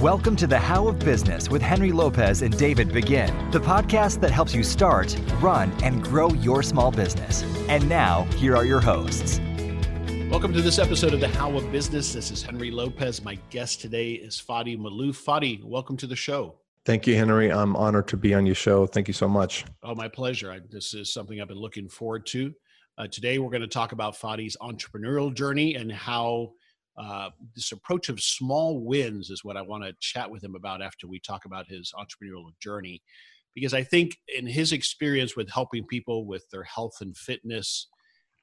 Welcome to the How of Business with Henry Lopez and David Begin, the podcast that helps you start, run, and grow your small business. And now, here are your hosts. Welcome to this episode of the How of Business. This is Henry Lopez. My guest today is Fadi Malouf. Fadi, welcome to the show. Thank you, Henry. I'm honored to be on your show. Thank you so much. Oh, my pleasure. I, this is something I've been looking forward to. Uh, today, we're going to talk about Fadi's entrepreneurial journey and how uh, this approach of small wins is what I want to chat with him about after we talk about his entrepreneurial journey. Because I think in his experience with helping people with their health and fitness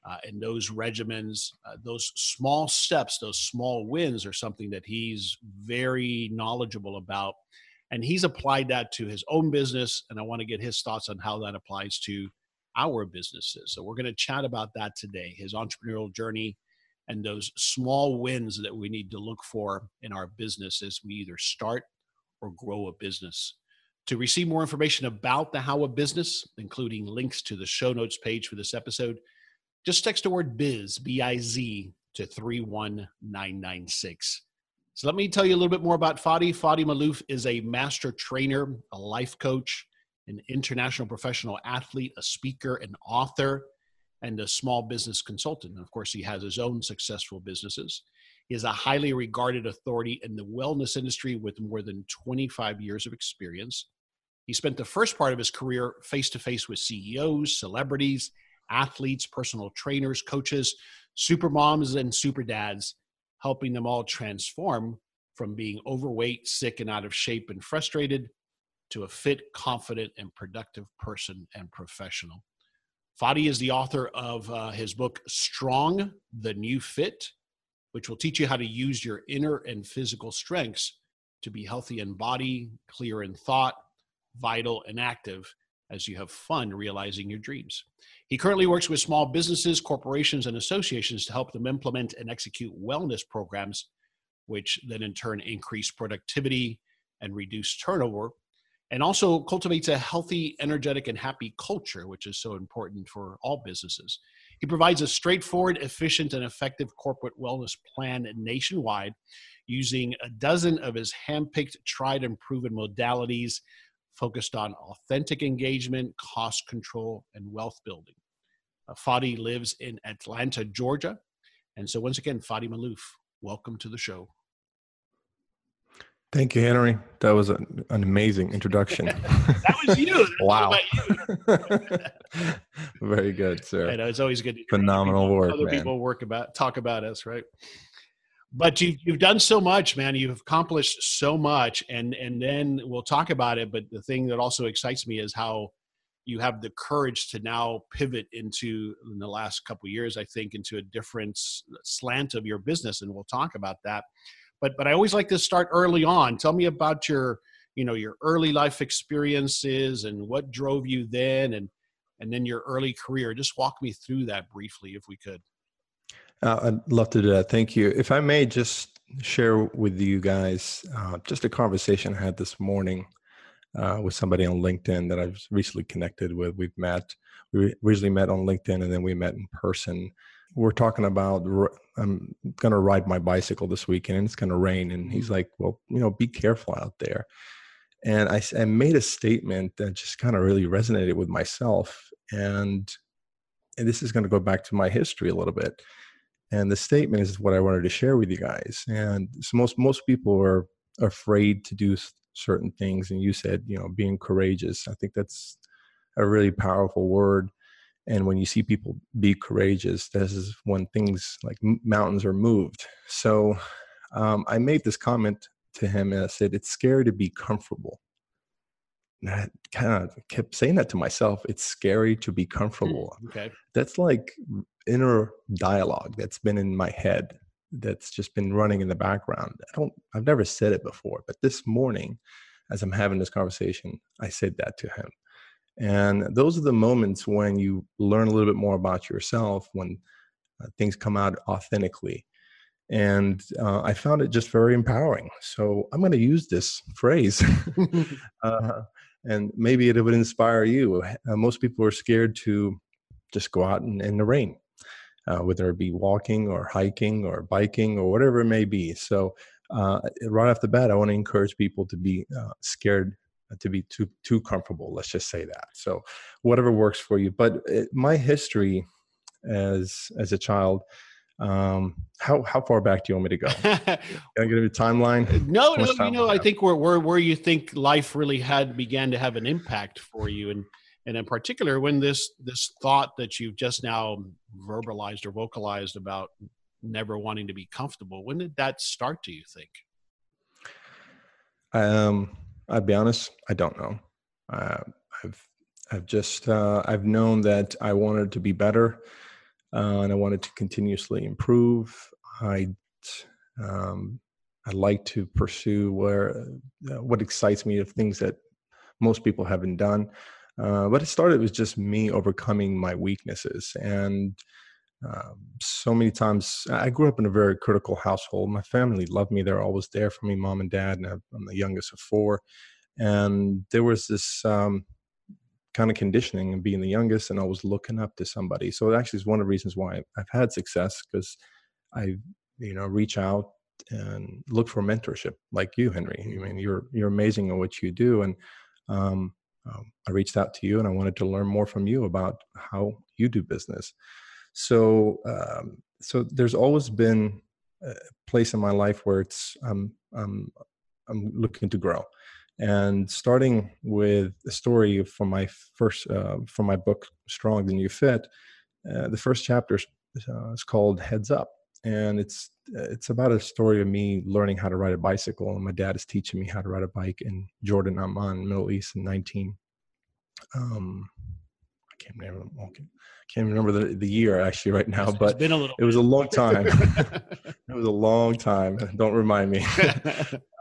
uh, and those regimens, uh, those small steps, those small wins are something that he's very knowledgeable about. And he's applied that to his own business. And I want to get his thoughts on how that applies to our businesses. So we're going to chat about that today his entrepreneurial journey and those small wins that we need to look for in our business as we either start or grow a business. To receive more information about the How of Business, including links to the show notes page for this episode, just text the word biz, B I Z, to 31996. So let me tell you a little bit more about Fadi. Fadi Malouf is a master trainer, a life coach, an international professional athlete, a speaker, an author and a small business consultant. And of course, he has his own successful businesses. He is a highly regarded authority in the wellness industry with more than 25 years of experience. He spent the first part of his career face to face with CEOs, celebrities, athletes, personal trainers, coaches, super moms, and super dads, helping them all transform from being overweight, sick, and out of shape and frustrated to a fit, confident, and productive person and professional. Fadi is the author of uh, his book, Strong, the New Fit, which will teach you how to use your inner and physical strengths to be healthy in body, clear in thought, vital, and active as you have fun realizing your dreams. He currently works with small businesses, corporations, and associations to help them implement and execute wellness programs, which then in turn increase productivity and reduce turnover and also cultivates a healthy, energetic, and happy culture, which is so important for all businesses. He provides a straightforward, efficient, and effective corporate wellness plan nationwide using a dozen of his handpicked, tried, and proven modalities focused on authentic engagement, cost control, and wealth building. Uh, Fadi lives in Atlanta, Georgia. And so, once again, Fadi Malouf, welcome to the show. Thank you, Henry. That was an, an amazing introduction. that was you. wow. You. Very good, sir. I know it's always good. To phenomenal people, work. Other man. people work about talk about us, right? But you've you've done so much, man. You've accomplished so much, and and then we'll talk about it. But the thing that also excites me is how you have the courage to now pivot into in the last couple years, I think, into a different slant of your business, and we'll talk about that but but I always like to start early on. Tell me about your you know your early life experiences and what drove you then, and and then your early career. Just walk me through that briefly, if we could. Uh, I'd love to do that. Thank you. If I may just share with you guys uh, just a conversation I had this morning uh, with somebody on LinkedIn that I've recently connected with. We've met, we originally met on LinkedIn and then we met in person we're talking about I'm going to ride my bicycle this weekend and it's going to rain. And he's mm-hmm. like, well, you know, be careful out there. And I, I made a statement that just kind of really resonated with myself. And, and this is going to go back to my history a little bit. And the statement is what I wanted to share with you guys. And so most, most people are afraid to do certain things. And you said, you know, being courageous. I think that's a really powerful word and when you see people be courageous this is when things like mountains are moved. So um, i made this comment to him and i said it's scary to be comfortable. And i kind of kept saying that to myself it's scary to be comfortable. mm, okay. That's like inner dialogue that's been in my head that's just been running in the background. I don't i've never said it before but this morning as i'm having this conversation i said that to him and those are the moments when you learn a little bit more about yourself, when uh, things come out authentically. And uh, I found it just very empowering. So I'm going to use this phrase. uh, and maybe it would inspire you. Uh, most people are scared to just go out in, in the rain, uh, whether it be walking or hiking or biking or whatever it may be. So uh, right off the bat, I want to encourage people to be uh, scared to be too too comfortable. Let's just say that. So, whatever works for you. But it, my history as as a child um how how far back do you want me to go can i give a timeline no no you know i think where, where where you think life really had began to have an impact for you and and in particular when this this thought that you've just now verbalized or vocalized about never wanting to be comfortable when did that start do you think um i'll be honest i don't know uh, i've i've just uh, i've known that i wanted to be better uh, and I wanted to continuously improve. I um, I like to pursue where uh, what excites me of things that most people haven't done. Uh, but it started with just me overcoming my weaknesses and. Um, so many times, I grew up in a very critical household. My family loved me; they're always there for me, mom and dad, and I'm the youngest of four. And there was this um, kind of conditioning and being the youngest and always looking up to somebody. So it actually is one of the reasons why I've had success because I, you know, reach out and look for mentorship like you, Henry. I mean, you're you're amazing at what you do, and um, um, I reached out to you and I wanted to learn more from you about how you do business. So, um, so there's always been a place in my life where it's I'm I'm I'm looking to grow. And starting with a story from my first uh, from my book Strong the New Fit uh, the first chapter uh, is called heads up. And it's it's about a story of me learning how to ride a bicycle. And my dad is teaching me how to ride a bike in jordan amman middle east in 19 um can't remember can't remember the, the year actually right now, it's, but it was a long time. it was a long time. Don't remind me.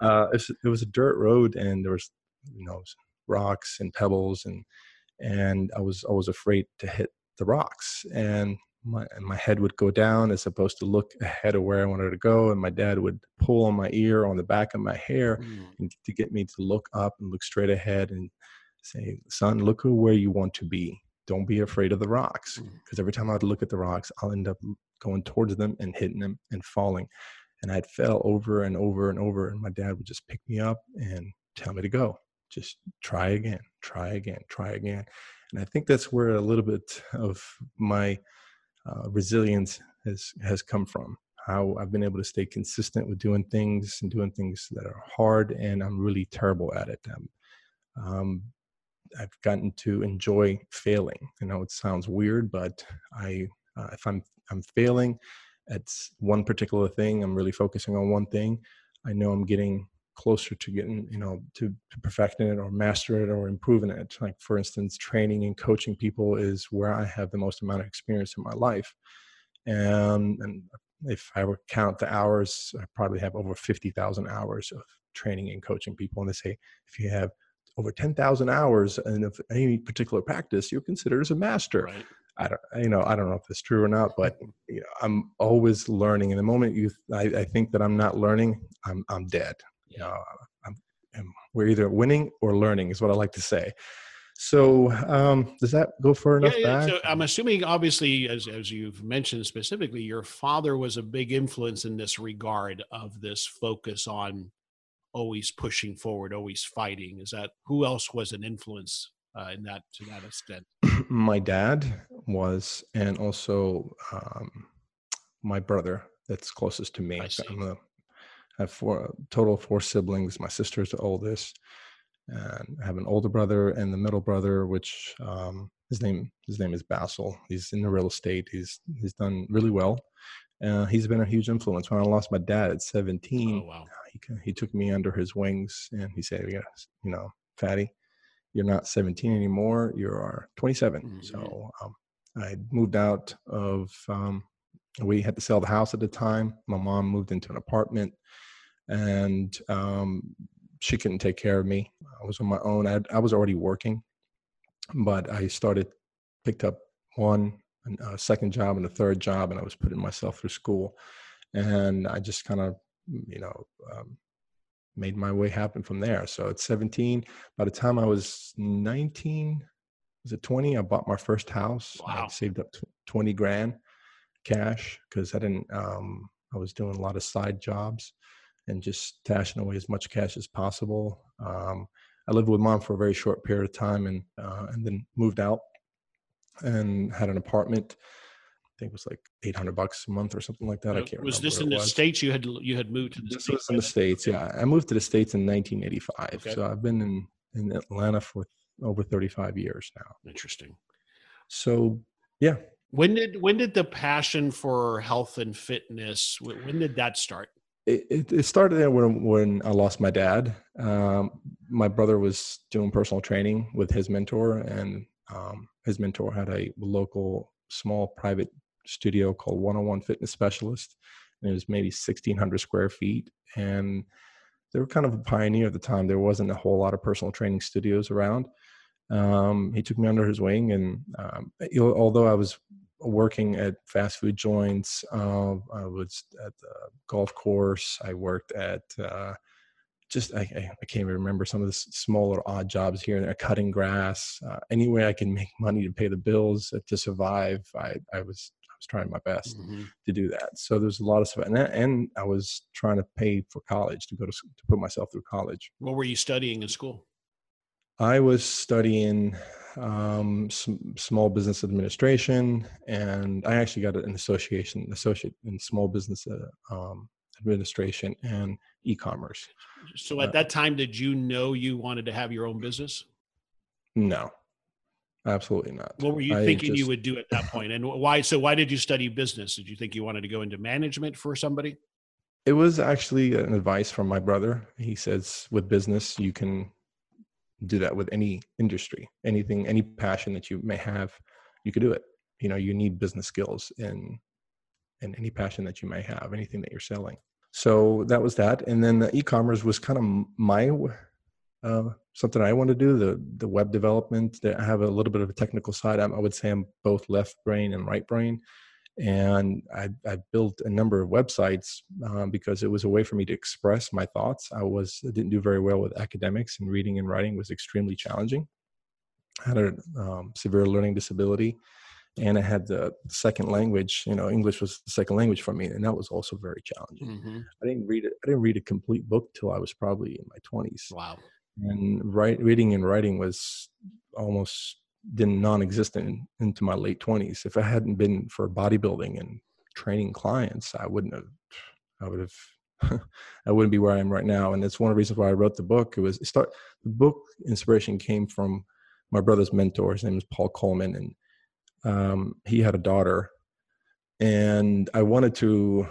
uh, it, was, it was a dirt road, and there was you know rocks and pebbles, and and I was I was afraid to hit the rocks, and my and my head would go down as opposed to look ahead of where I wanted to go, and my dad would pull on my ear on the back of my hair mm. and to get me to look up and look straight ahead and say, "Son, look where you want to be." Don't be afraid of the rocks because mm. every time I'd look at the rocks, I'll end up going towards them and hitting them and falling. And I'd fell over and over and over, and my dad would just pick me up and tell me to go. Just try again, try again, try again. And I think that's where a little bit of my uh, resilience has has come from. How I've been able to stay consistent with doing things and doing things that are hard, and I'm really terrible at it. Um, um, I've gotten to enjoy failing. I know it sounds weird, but I uh, if I'm I'm failing at one particular thing, I'm really focusing on one thing. I know I'm getting closer to getting you know to, to perfecting it or mastering it or improving it. Like for instance, training and coaching people is where I have the most amount of experience in my life, and and if I would count the hours, I probably have over fifty thousand hours of training and coaching people. And they say if you have over 10,000 hours and in any particular practice, you're considered as a master. Right. I don't, you know, I don't know if that's true or not, but you know, I'm always learning. And the moment you, I, I think that I'm not learning, I'm, I'm dead. You know, I'm, I'm, we're either winning or learning is what I like to say. So, um, does that go far enough yeah, yeah. So I'm assuming, obviously, as as you've mentioned specifically, your father was a big influence in this regard of this focus on always pushing forward, always fighting? Is that who else was an influence uh, in that to that extent? my dad was, and also um, my brother that's closest to me. I, I have four total four siblings. My sister's the oldest, and I have an older brother and the middle brother, which um, his name his name is Basil. He's in the real estate. He's he's done really well. Uh, he's been a huge influence. When I lost my dad at 17, oh, wow he he took me under his wings and he said, "Yeah, you know, Fadi, you're not 17 anymore. You are 27." Mm-hmm. So um, I moved out of. Um, we had to sell the house at the time. My mom moved into an apartment, and um, she couldn't take care of me. I was on my own. I, I was already working, but I started picked up one a second job and a third job, and I was putting myself through school. And I just kind of you know, um, made my way happen from there. So at 17, by the time I was 19, was it 20? I bought my first house. Wow. I saved up 20 grand cash because I didn't, um, I was doing a lot of side jobs and just tashing away as much cash as possible. Um, I lived with mom for a very short period of time, and uh, and then moved out and had an apartment. Think it was like eight hundred bucks a month or something like that. I can't. Was this in the was. states? You had you had moved to the this states. was in the states. Yeah, I moved to the states in 1985. Okay. So I've been in in Atlanta for over 35 years now. Interesting. So yeah. When did when did the passion for health and fitness? When did that start? It, it, started there when, when I lost my dad. Um, my brother was doing personal training with his mentor, and um, his mentor had a local small private studio called 101 Fitness Specialist. And it was maybe 1,600 square feet. And they were kind of a pioneer at the time. There wasn't a whole lot of personal training studios around. Um, he took me under his wing, and um, although I was working at fast food joints, uh, I was at the golf course. I worked at uh, just I, I, can't even remember some of the smaller odd jobs here and there, cutting grass. Uh, any way I can make money to pay the bills uh, to survive, I, I was was trying my best mm-hmm. to do that. So there's a lot of stuff, and, that, and I was trying to pay for college to go to to put myself through college. What were you studying in school? I was studying um, small business administration, and I actually got an association associate in small business uh, um, administration and e-commerce. So at uh, that time, did you know you wanted to have your own business? No, absolutely not. What were you I thinking just, you would do at that point, and why? So why did you study business? Did you think you wanted to go into management for somebody? It was actually an advice from my brother. He says, with business, you can do that with any industry, anything, any passion that you may have, you could do it. You know, you need business skills in in any passion that you may have, anything that you're selling so that was that and then the e-commerce was kind of my uh, something i want to do the the web development i have a little bit of a technical side i would say i'm both left brain and right brain and i, I built a number of websites um, because it was a way for me to express my thoughts i was I didn't do very well with academics and reading and writing was extremely challenging I had a um, severe learning disability and I had the second language. You know, English was the second language for me, and that was also very challenging. Mm-hmm. I didn't read it. I didn't read a complete book till I was probably in my twenties. Wow. And write, reading and writing was almost didn't non-existent into my late twenties. If I hadn't been for bodybuilding and training clients, I wouldn't have. I would have. I wouldn't be where I am right now, and that's one of the reasons why I wrote the book. It was start the book inspiration came from my brother's mentor. His name is Paul Coleman, and um, he had a daughter, and I wanted to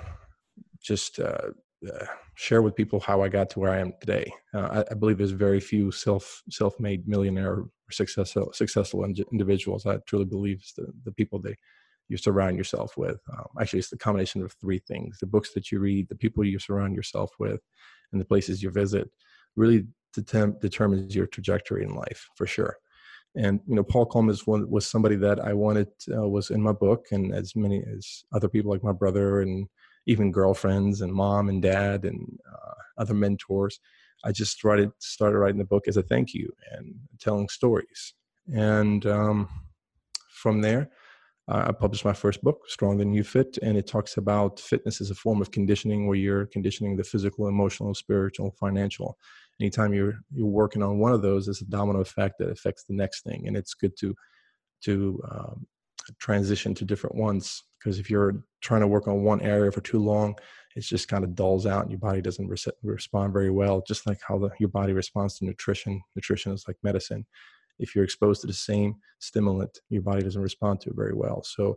just uh, uh, share with people how I got to where I am today. Uh, I, I, believe there's very few self self-made millionaire successful successful individuals. I truly believe it's the the people they you surround yourself with. Um, actually, it's the combination of three things: the books that you read, the people you surround yourself with, and the places you visit. Really detem- determines your trajectory in life for sure and you know paul coleman one, was somebody that i wanted uh, was in my book and as many as other people like my brother and even girlfriends and mom and dad and uh, other mentors. I just started started writing the book as a thank you and telling stories. And um, from there uh, i published my first book stronger than you fit and it talks about fitness as a form of conditioning where you're conditioning the physical emotional spiritual financial. Anytime you're you're working on one of those it's a domino effect that affects the next thing and it's good to to um, transition to different ones because if you're trying to work on one area for too long it just kind of dulls out and your body doesn't re- respond very well just like how the, your body responds to nutrition nutrition is like medicine if you're exposed to the same stimulant your body doesn't respond to it very well so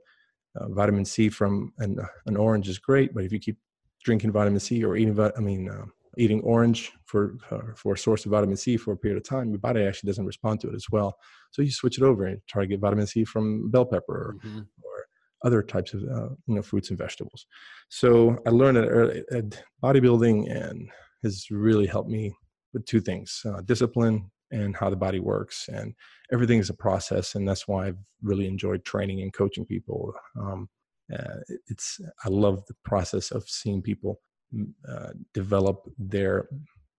uh, vitamin c from an, an orange is great but if you keep drinking vitamin c or eating i mean uh, eating orange for uh, for a source of vitamin C for a period of time, your body actually doesn't respond to it as well. So you switch it over and try to get vitamin C from bell pepper or, mm-hmm. or other types of uh, you know fruits and vegetables. So I learned that early, bodybuilding and has really helped me with two things: uh, discipline and how the body works. And everything is a process, and that's why I've really enjoyed training and coaching people. Um, uh, it's I love the process of seeing people uh, develop their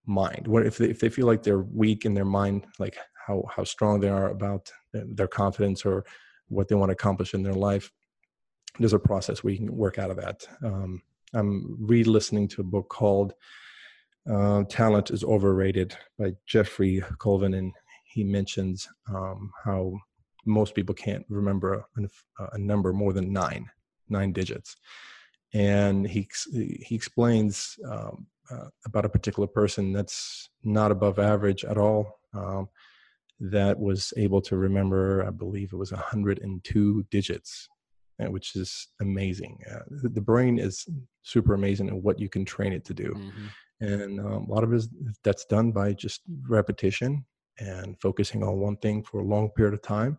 mind what if they, if they feel like they're weak in their mind like how how strong they are about their confidence or what they want to accomplish in their life there's a process you can work out of that um, i'm re-listening to a book called uh, talent is overrated by Jeffrey Colvin, and he mentions um, how most people can't remember a, a, number more than nine, nine digits. And he he explains um, uh, about a particular person that's not above average at all. Um, that was able to remember, I believe it was 102 digits, which is amazing. Uh, the, brain is super amazing and what you can train it to do. Mm-hmm and um, a lot of it is that's done by just repetition and focusing on one thing for a long period of time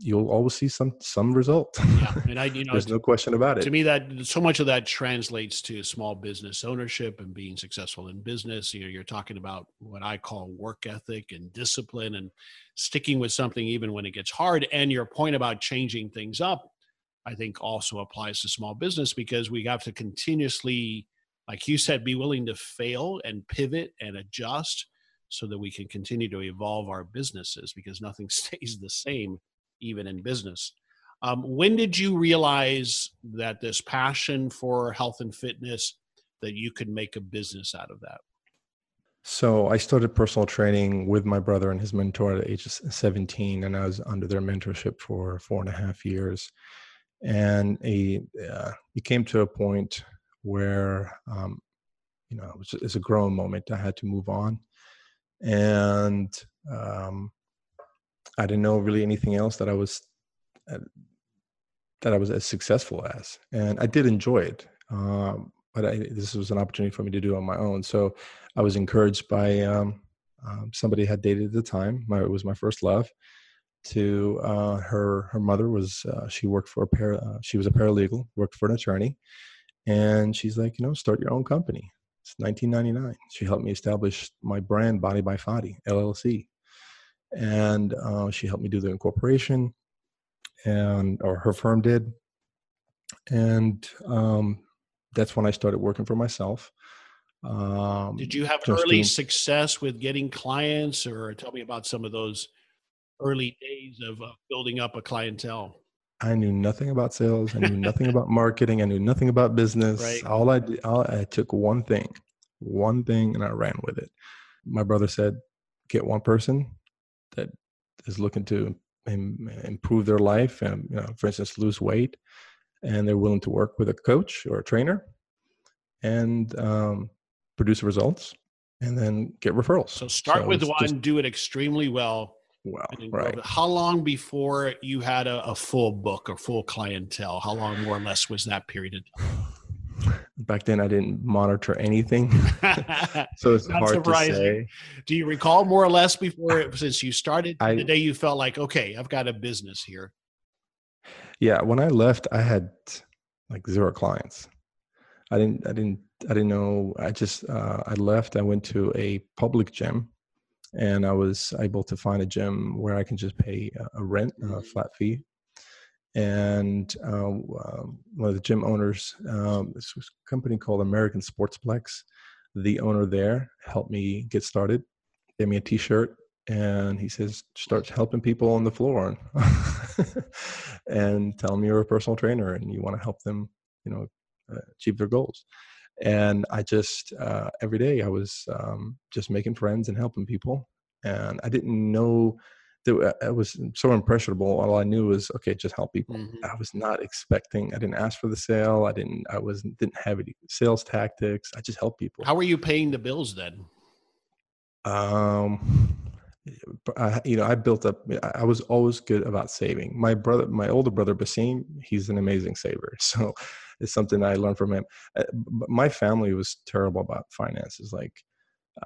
you'll always see some some result yeah, and I, you know, there's no question about it to me that so much of that translates to small business ownership and being successful in business you know you're talking about what i call work ethic and discipline and sticking with something even when it gets hard and your point about changing things up i think also applies to small business because we have to continuously like you said, be willing to fail and pivot and adjust so that we can continue to evolve our businesses because nothing stays the same, even in business. Um, when did you realize that this passion for health and fitness that you could make a business out of that? So I started personal training with my brother and his mentor at age 17, and I was under their mentorship for four and a half years. And a, uh, it came to a point where um, you know it was, a growing moment. I had to move on, and um, I didn't know really anything else that I was uh, that I was as successful as, and I did enjoy it. Um, but I, this was an opportunity for me to do on my own. So I was encouraged by um, um, somebody I had dated at the time. My, it was my first love. To uh, her, her mother was uh, she worked for a par- uh, she was a paralegal, worked for an attorney, and she's like, you know, start your own company. It's 1999. She helped me establish my brand, Body by Fadi LLC, and uh, she helped me do the incorporation, and or her firm did, and um, that's when I started working for myself. Um, did you have early doing, success with getting clients, or tell me about some of those early days of uh, building up a clientele? I knew nothing about sales. I knew nothing about marketing. I knew nothing about business. Right. All I did, all, I took one thing, one thing, and I ran with it. My brother said, "Get one person that is looking to Im- improve their life, and you know, for instance, lose weight, and they're willing to work with a coach or a trainer, and um, produce results, and then get referrals." So start so with one, just, do it extremely well, well, right. How long before you had a, a, full book or full clientele? How long, more or less, was that period? Back then, I didn't monitor anything, so it's hard surprising. to say. Do you recall more or less before, since you started, I, the day you felt like, okay, I've got a business here? Yeah, when I left, I had like zero clients. I didn't, I didn't, I didn't know. I just, uh, I left. I went to a public gym and I was able to find a gym where I can just pay a rent, a mm-hmm. flat fee. And uh, one of the gym owners, um, this was a company called American Sportsplex. The owner there helped me get started, gave me a T-shirt, and he says, "Start helping people on the floor, and, and tell them you're a personal trainer and you want to help them, you know, achieve their goals." And i just uh, every day i was um, just making friends and helping people and i didn't know that i was so impressionable all i knew was okay just help people mm-hmm. i was not expecting i didn't ask for the sale i didn't i was didn't have any sales tactics i just helped people how were you paying the bills then um I, you know, I built up. I was always good about saving. My brother, my older brother Basim, he's an amazing saver. So is something I learned from him. Uh, my family was terrible about finances. Like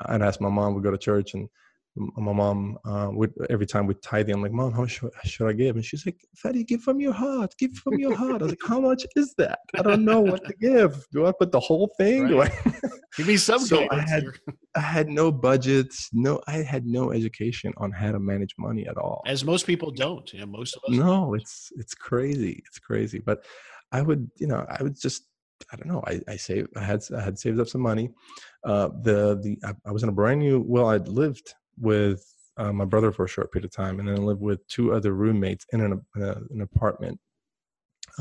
I'd ask my mom, we go to church and my mom uh, would every time we tithe, I'm like, Mom, how should, should I give? And she's like, Fadi, give from your heart. Give from your heart. I was like, How much is that? I don't know what to give. Do I put the whole thing? Right. Do I? give me some. so I had, I had no budgets. No, I had no education on how to manage money at all. As most people don't. Yeah, most of us. No, it's it's crazy. It's crazy. But I would, you know, I would just, I don't know. I, I saved, I had, I had saved up some money. Uh, the, the, I, I was in a brand new, well, I'd lived with uh, my brother for a short period of time and then I lived with two other roommates in an, uh, an apartment.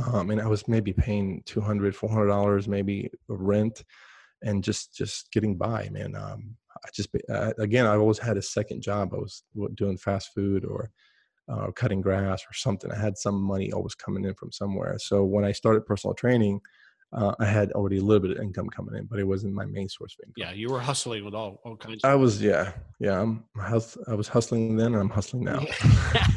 Um, and I was maybe paying 200, 400 dollars maybe rent. and just just getting by, man. Um, I just uh, again, I always had a second job. I was doing fast food or uh, cutting grass or something. I had some money always coming in from somewhere. So when I started personal training, uh, I had already a little bit of income coming in, but it wasn't my main source of income. Yeah, you were hustling with all, all kinds. I was, yeah, yeah. I'm, I was hustling then, and I'm hustling now.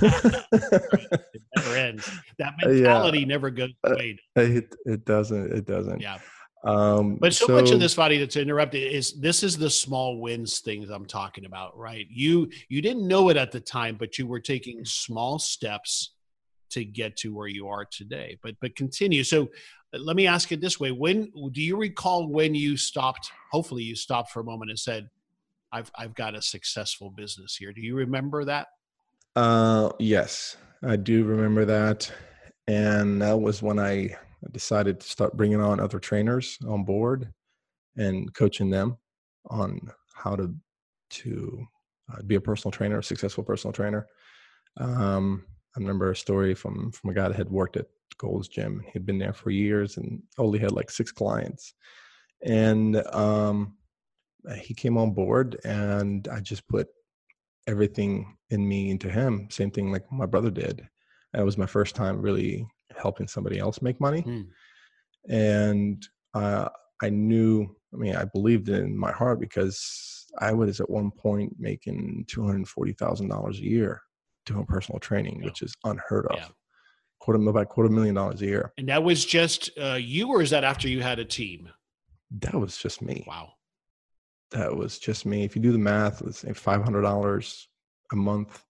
it never ends. That mentality yeah. never goes uh, away. It it doesn't. It doesn't. Yeah. Um, but so, so, much of this body that's interrupted is this is the small wins things I'm talking about, right? You you didn't know it at the time, but you were taking small steps to get to where you are today. But but continue. So let me ask it this way: When do you recall when you stopped? Hopefully, you stopped for a moment and said, "I've I've got a successful business here." Do you remember that? Uh, yes, I do remember that, and that was when I I decided to start bringing on other trainers on board and coaching them on how to to uh, be a personal trainer, a successful personal trainer. Um, I remember a story from from a guy that had worked at Gold's Gym. He'd been there for years and only had like six clients, and um, he came on board, and I just put everything in me into him. Same thing like my brother did. That was my first time really helping somebody else make money. Mm. And uh, I knew, I mean, I believed in my heart because I was at one point making $240,000 a year doing personal training, yeah. which is unheard of. Yeah. Quarter, about quarter million dollars a year. And that was just uh, you, or is that after you had a team? That was just me. Wow. That was just me. If you do the math, let's say $500 a month.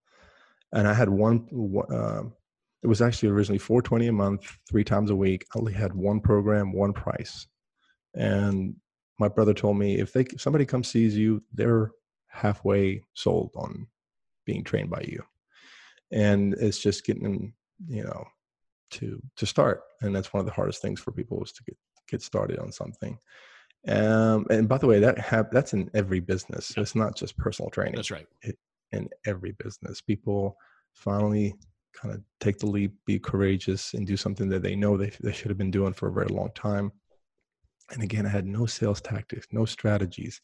And I had one, uh, it was actually originally 420 a month, three times a week. I only had one program, one price. And my brother told me if they if somebody comes sees you, they're halfway sold on being trained by you. And it's just getting them, you know to to start. And that's one of the hardest things for people is to get get started on something. Um, and by the way, that have that's in every business. It's not just personal training. That's right. It, in every business, people finally kind of take the leap, be courageous, and do something that they know they, they should have been doing for a very long time. And again, I had no sales tactics, no strategies.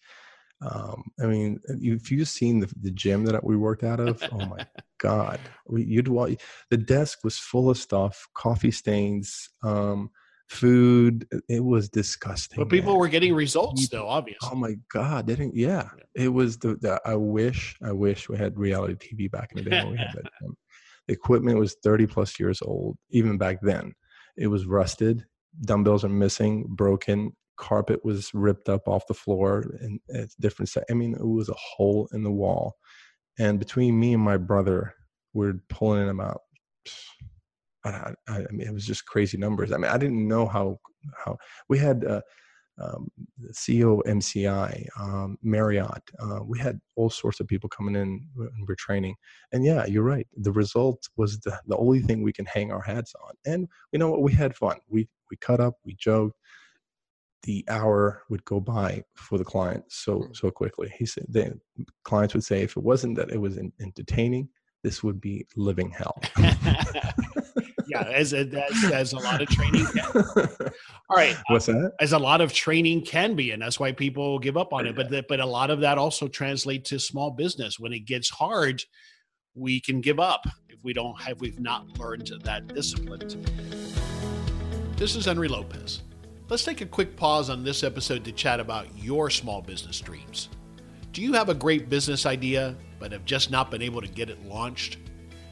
Um, I mean, if you've seen the, the gym that we worked out of, oh my God, we, you'd walk, the desk was full of stuff, coffee stains, um, food. It was disgusting. But people man. were getting results though, obviously. Oh my God. They didn't, yeah, it was the, the, I wish, I wish we had reality TV back in the day when we had that equipment was 30 plus years old, even back then. It was rusted, dumbbells are missing, broken, carpet was ripped up off the floor, and it's different. I mean, it was a hole in the wall. And between me and my brother, we're pulling in about I, I, mean, it was just crazy numbers. I mean, I didn't know how how we had uh, um, CEO MCI, um, Marriott. Uh, we had all sorts of people coming in and we're training. And yeah, you're right. The result was the, the only thing we can hang our hats on. And you know what? We had fun. We we cut up, we joked. The hour would go by for the client so hmm. so quickly. He said the clients would say if it wasn't that it was entertaining, this would be living hell. yeah, as, as, as a lot of training can. All right. What's that? As a lot of training can be, and that's why people give up on it. But but a lot of that also translates to small business. When it gets hard, we can give up if we don't have we've not learned that discipline. This is Henry Lopez. Let's take a quick pause on this episode to chat about your small business dreams. Do you have a great business idea but have just not been able to get it launched?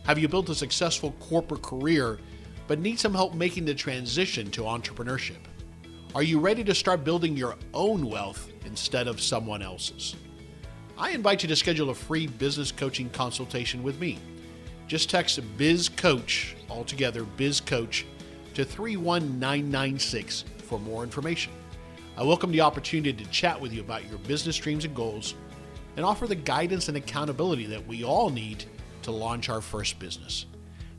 Have you built a successful corporate career but need some help making the transition to entrepreneurship? Are you ready to start building your own wealth instead of someone else's? I invite you to schedule a free business coaching consultation with me. Just text Biz Coach, altogether Biz Coach, to 31996 for more information. I welcome the opportunity to chat with you about your business dreams and goals and offer the guidance and accountability that we all need to launch our first business.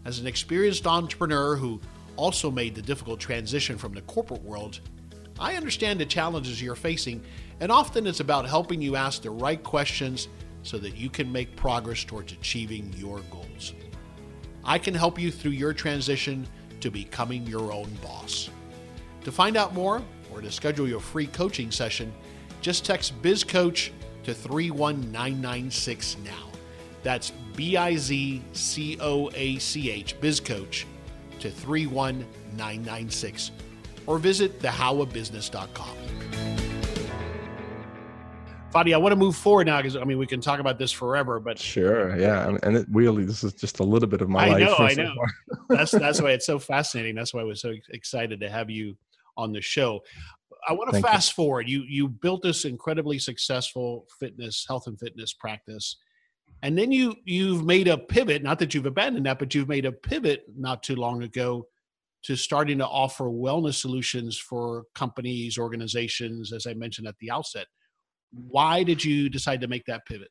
As an experienced entrepreneur who also made the difficult transition from the corporate world, I understand the challenges you're facing, and often it's about helping you ask the right questions so that you can make progress towards achieving your goals. I can help you through your transition to becoming your own boss. To find out more or to schedule your free coaching session, just text BizCoach to 31996 now. That's B I Z C O A C H, BizCoach, to 31996. Or visit thehowofbusiness.com. Fadi, I want to move forward now because I mean we can talk about this forever, but sure, yeah, and it really this is just a little bit of my I life. know, I know. that's that's why it's so fascinating. That's why I was so excited to have you on the show. I want to Thank fast you. forward. You you built this incredibly successful fitness, health and fitness practice, and then you you've made a pivot. Not that you've abandoned that, but you've made a pivot not too long ago to starting to offer wellness solutions for companies, organizations, as I mentioned at the outset. Why did you decide to make that pivot?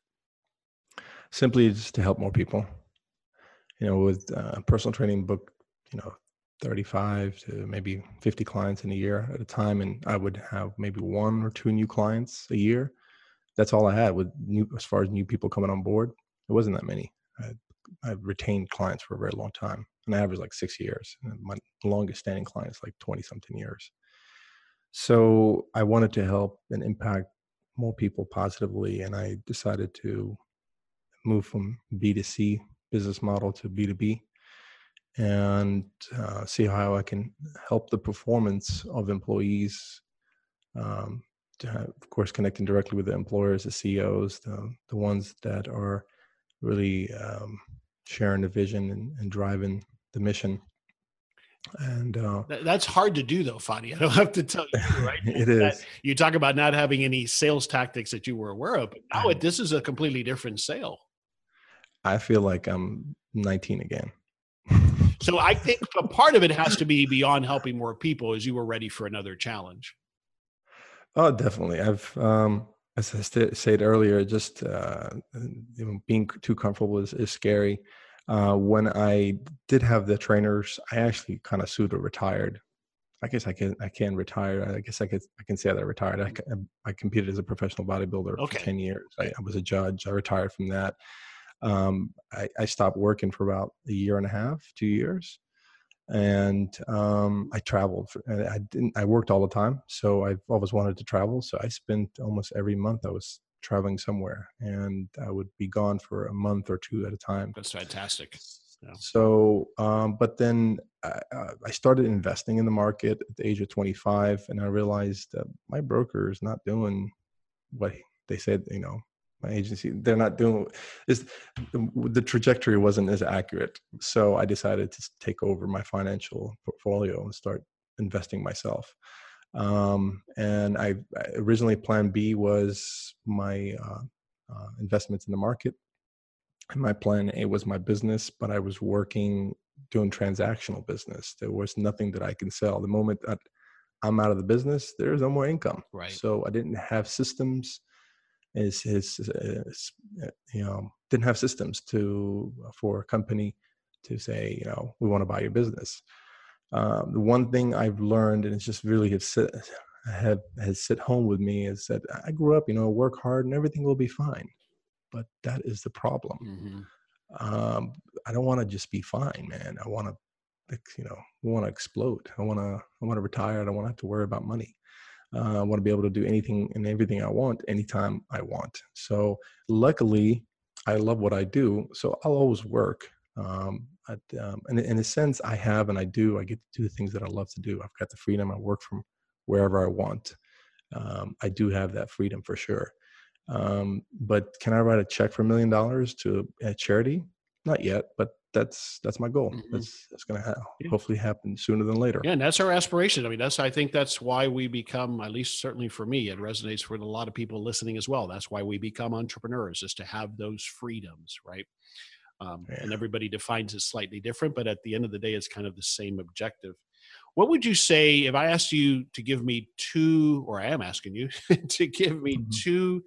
Simply just to help more people. You know with uh, personal training book you know 35 to maybe 50 clients in a year at a time and i would have maybe one or two new clients a year. That's all i had with new as far as new people coming on board it wasn't that many. I i retained clients for a very long time. And i average like six years and my longest standing client is like 20 something years. So i wanted to help and impact more people positively and i decided to move from b2c business model to b2b and uh, see how i can help the performance of employees um, have, of course connecting directly with the employers the ceos the, the ones that are really um, sharing the vision and, and driving the mission. And uh, that's hard to do though fadi i don't have to tell you right? It is. you talk about not having any sales tactics that you were aware of but now it, this is a completely different sale. I feel like i'm 19 again. So i think a part of it has to be beyond helping more people as you were ready for another challenge. Oh definitely. I've um as i st- said earlier just uh, you know, being too comfortable is, is scary uh, when I did have the trainers, I actually kind of pseudo retired. I guess I can I can retire. I guess I could I can say that I retired. I, I competed as a professional bodybuilder okay. for ten years. I, I, was a judge. I retired from that. Um, I, I, stopped working for about a year and a half, two years, and um, I traveled. For, I didn't. I worked all the time, so I've always wanted to travel. So I spent almost every month I was traveling somewhere and I would be gone for a month or two at a time. That's fantastic. Yeah. So, um, but then I, I, started investing in the market at the age of 25, and I realized that my broker is not doing what they said. You know, my agency they're not doing is the trajectory wasn't as accurate. So I decided to take over my financial portfolio and start investing myself. Um, and I, I, originally plan B was my uh, uh, investments in the market. And my plan A was my business, but I was working doing transactional business. There was nothing that I can sell. The moment that I'm out of the business, there's no more income. Right. So I didn't have systems. Is his, you know didn't have systems to for a company to say you know we want to buy your business um, the one thing I've learned, and it's just really have sit, have has sit home with me, is that I grew up, you know, work hard and everything will be fine, but that is the problem. Mm-hmm. Um, I don't want to just be fine, man. I want to, you know, want to explode. I want to, I want to retire. I don't want to have to worry about money. Uh, I want to be able to do anything and everything I want anytime I want. So luckily, I love what I do. So I'll always work. Um, but, um, and in a sense, I have and I do. I get to do the things that I love to do. I've got the freedom. I work from wherever I want. Um, I do have that freedom for sure. Um, but can I write a check for a million dollars to a charity? Not yet, but that's that's my goal. Mm-hmm. That's that's going to ha- yeah. hopefully happen sooner than later. Yeah, and that's our aspiration. I mean, that's I think that's why we become, at least certainly for me, it resonates with a lot of people listening as well. That's why we become entrepreneurs, is to have those freedoms, right? Um, yeah. And everybody defines it slightly different, but at the end of the day, it's kind of the same objective. What would you say if I asked you to give me two, or I am asking you to give me mm-hmm. two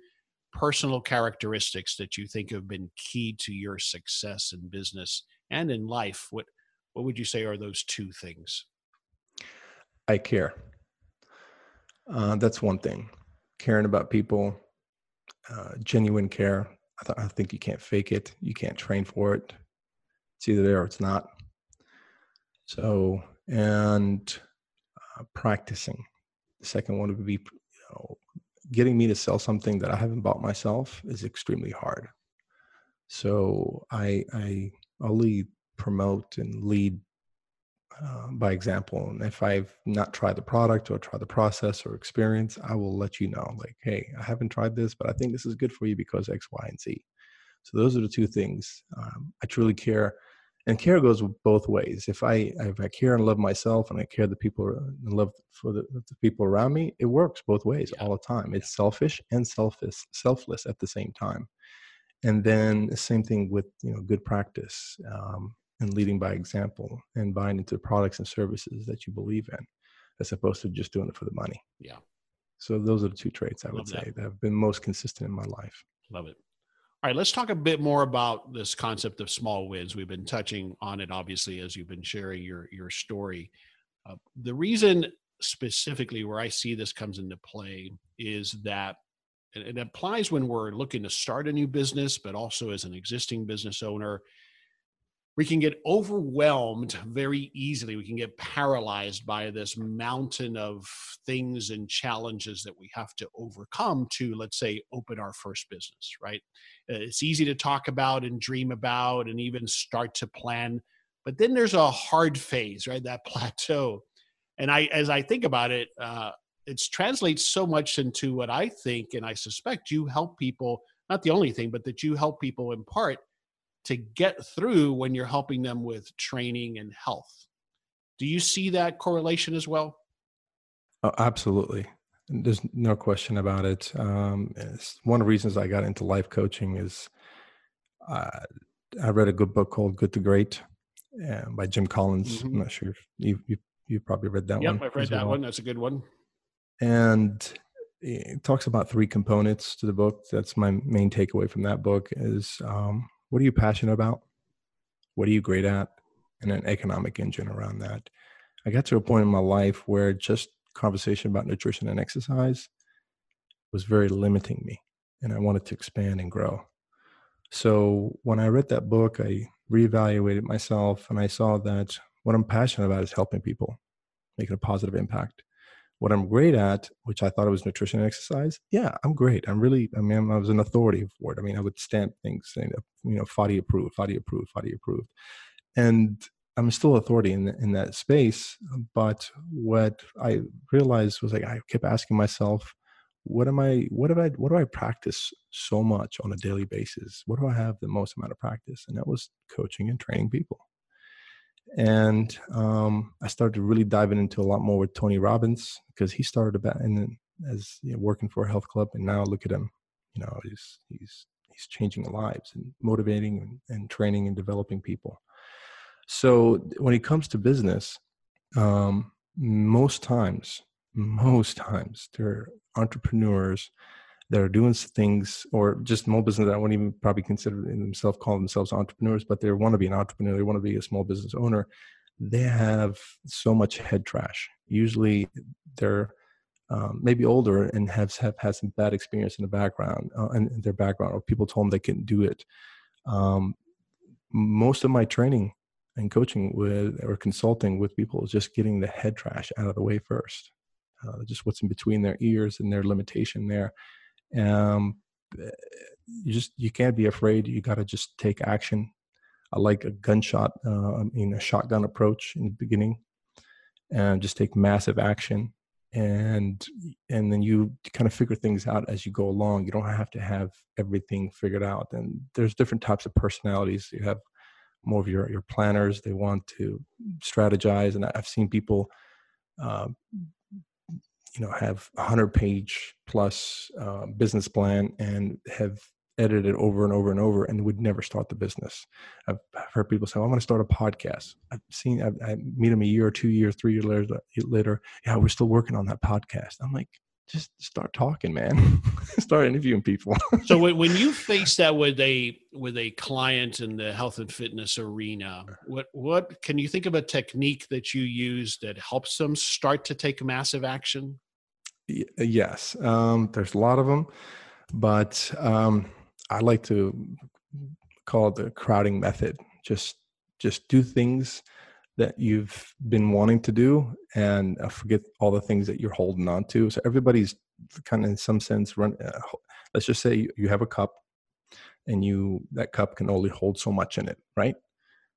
personal characteristics that you think have been key to your success in business and in life? What what would you say are those two things? I care. Uh, that's one thing. Caring about people, uh, genuine care. I, th- I think you can't fake it. You can't train for it. It's either there or it's not. So, and uh, practicing, The second one would be, you know, getting me to sell something that I haven't bought myself is extremely hard. So I I only promote and lead uh, by example. And if I've not tried the product or tried the process or experience, I will let you know. Like, hey, I haven't tried this, but I think this is good for you because X, Y, and Z. So those are the two things um, I truly care and care goes both ways. If i if i care and love myself and i care the people and love for the, the people around me it works both ways yeah. all the time. It's selfish and selfish selfless at the same time. And then the same thing with you know good practice um, and leading by example and buying into products and services that you believe in as opposed to just doing it for the money. Yeah. So those are the two traits i would say that. that have been most consistent in my life. Love it all right, let's talk a bit more about this concept of small wins. We've been touching on it, obviously, as you've been sharing your your story. Uh, the reason specifically where I see this comes into play is that it applies when we're looking to start a new business, but also as an existing business owner we can get overwhelmed very easily. We can get paralyzed by this mountain of things and challenges that we have to overcome to, let's say, open our first business, right? Uh, it's easy to talk about and dream about and even start to plan. But then there's a hard phase, right? That plateau. And I, as I think about it, uh, it translates so much into what I think, and I suspect you help people, not the only thing, but that you help people in part to get through when you're helping them with training and health. Do you see that correlation as well? Oh, absolutely. There's no question about it. Um, one of the reasons I got into life coaching is uh, I read a good book called Good to Great uh, by Jim Collins. Mm-hmm. I'm not sure you, you you probably read that yep, one. Yep, I've read that well. one. That's a good one. And it talks about three components to the book. That's my main takeaway from that book is um, what are you passionate about? What are you great at? And an economic engine around that. I got to a point in my life where just conversation about nutrition and exercise was very limiting me, and I wanted to expand and grow. So when I read that book, I reevaluated myself and I saw that what I'm passionate about is helping people, making a positive impact what I'm great at, which I thought it was nutrition and exercise, yeah, I'm great. I'm really, I mean, I was an authority for it. I mean, I would stamp things saying, you know, Fadi approved, Fadi approved, Fadi approved. And I'm still authority in, in that space. But what I realized was like, I kept asking myself, what am I, what have I, what do I practice so much on a daily basis? What do I have the most amount of practice? And that was coaching and training people and um, I started really diving into a lot more with Tony Robbins because he started about and as you know, working for a health club, and now look at him, you know, he's he's he's changing lives and motivating and, and training and developing people. So when it comes to business, um, most times, most times, there are entrepreneurs that are doing things or just small business that I wouldn't even probably consider themselves call themselves entrepreneurs, but they want to be an entrepreneur, they want to be a small business owner. They have so much head trash. Usually, they're um, maybe older and have have had some bad experience in the background uh, in their background, or people told them they couldn't do it. Um, most of my training and coaching with or consulting with people is just getting the head trash out of the way first. Uh, just what's in between their ears and their limitation there um, you just you can't be afraid. You got to just take action. I like a gunshot, uh, I mean a shotgun approach in the beginning, and just take massive action, and and then you kind of figure things out as you go along. You don't have to have everything figured out. And there's different types of personalities. You have more of your your planners. They want to strategize, and I've seen people uh, you know have a hundred page plus uh, business plan and have edited over and over and over and would never start the business. I've, I've heard people say, well, "I'm going to start a podcast." I've seen I, I meet them a year or two years, three years later. Later, yeah, we're still working on that podcast. I'm like, just start talking, man. start interviewing people. so when, when you face that with a with a client in the health and fitness arena, what what can you think of a technique that you use that helps them start to take massive action? Yes, um, there's a lot of them, but um, I like to call it the crowding method. Just just do things that you've been wanting to do and uh, forget all the things that you're holding on to. So everybody's kind of in some sense run. Uh, let's just say you have a cup and you that cup can only hold so much in it, right?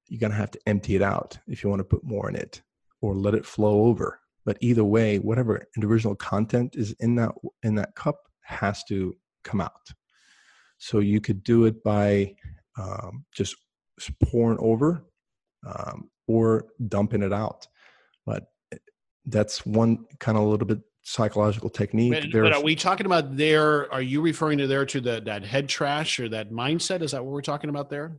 You're gonna have to empty it out if you want to put more in it or let it flow over. But either way, whatever original content is in that in that cup has to come out. So you could do it by um, just pouring over um, or dumping it out. But eh, that's one kind of a little bit psychological technique. But, but, are we talking about there? Are you referring to there to the, that head trash or that mindset? Is that what we're talking about there?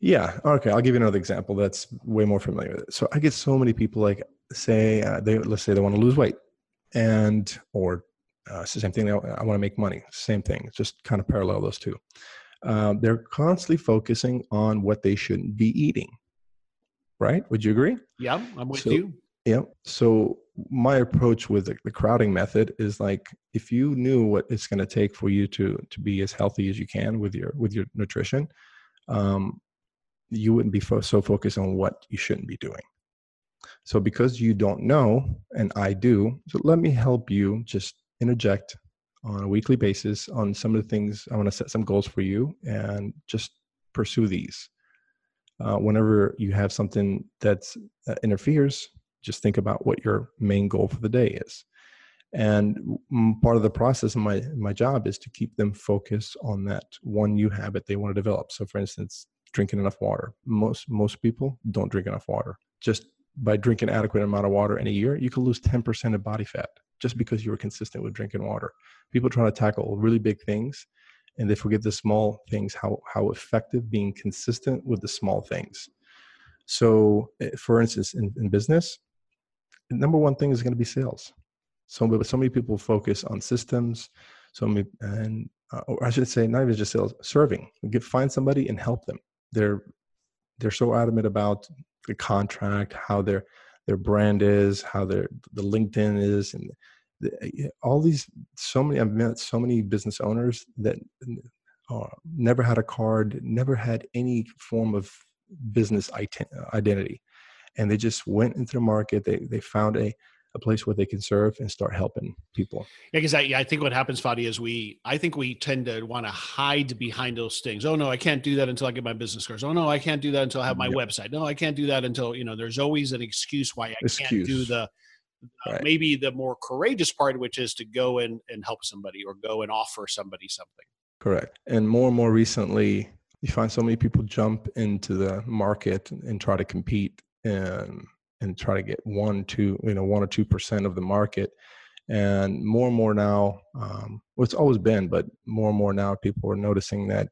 Yeah. Okay. I'll give you another example that's way more familiar with it. So I get so many people like say uh, they let's say they want to lose weight, and or uh, it's the same thing. I want to make money. Same thing. Just kind of parallel those two. Um, they're constantly focusing on what they shouldn't be eating. Right? Would you agree? Yeah, I'm with so, you. Yeah. So my approach with the, the, crowding method is like if you knew what it's going to take for you to to be as healthy as you can with your with your nutrition, um, you wouldn't be so focused on what you shouldn't be doing. So because you don't know, and I do, so let me help you just interject on a weekly basis on some of the things I want to set some goals for you and just pursue these. Uh, whenever you have something that's, that interferes, just think about what your main goal for the day is. And part of the process of my my job is to keep them focused on that one new habit they want to develop. So, for instance, drinking enough water. Most most people don't drink enough water. Just by drinking adequate amount of water in a year, you can lose 10% of body fat just because you were consistent with drinking water. People try to tackle really big things and they forget the small things, how, how effective being consistent with the small things. So, eh, for instance, in, in business, the number one thing is going to be sales. So, so many people focus on systems, so many, and uh, or I should say, not even just sales, serving. Get find somebody and help them. They're they're so adamant about the contract, how their their brand is, how their the LinkedIn is, and the, all these. So many I've met so many business owners that uh, never had a card, never had any form of business identity, and they just went into the market. They they found a a place where they can serve and start helping people. Yeah, because I, I think what happens, Fadi, is we I think we tend to want to hide behind those things. Oh no, I can't do that until I get my business cards. Oh no, I can't do that until I have my yep. website. No, I can't do that until you know. There's always an excuse why I excuse. can't do the uh, right. maybe the more courageous part, which is to go and and help somebody or go and offer somebody something. Correct. And more and more recently, you find so many people jump into the market and try to compete and and try to get one, two, you know, one or two percent of the market. And more and more now, um, well, it's always been, but more and more now, people are noticing that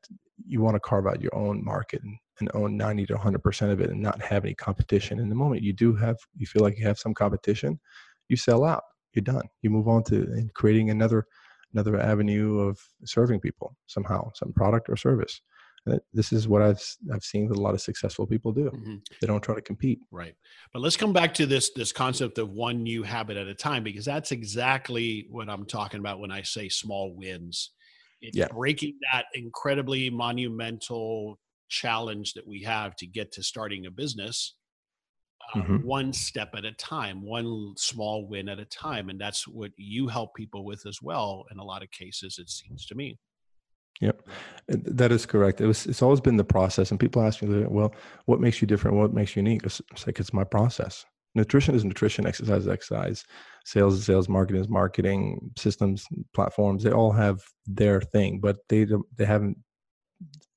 you want to carve out your own market and, and own 90 to 100 percent of it, and not have any competition. And the moment you do have, you feel like you have some competition, you sell out. You're done. You move on to creating another another avenue of serving people somehow, some product or service this is what I've I've seen that a lot of successful people do. Mm-hmm. They don't try to compete. Right. But let's come back to this this concept of one new habit at a time because that's exactly what I'm talking about when I say small wins. It's yeah. breaking that incredibly monumental challenge that we have to get to starting a business uh, mm-hmm. one step at a time, one small win at a time. And that's what you help people with as well in a lot of cases, it seems to me. Yep, that is correct. It was. It's always been the process, and people ask me, "Well, what makes you different? What makes you unique?" It's, it's like it's my process. Nutrition is nutrition. Exercise is exercise. Sales is sales. Marketing is marketing. Systems, platforms. They all have their thing, but they they haven't.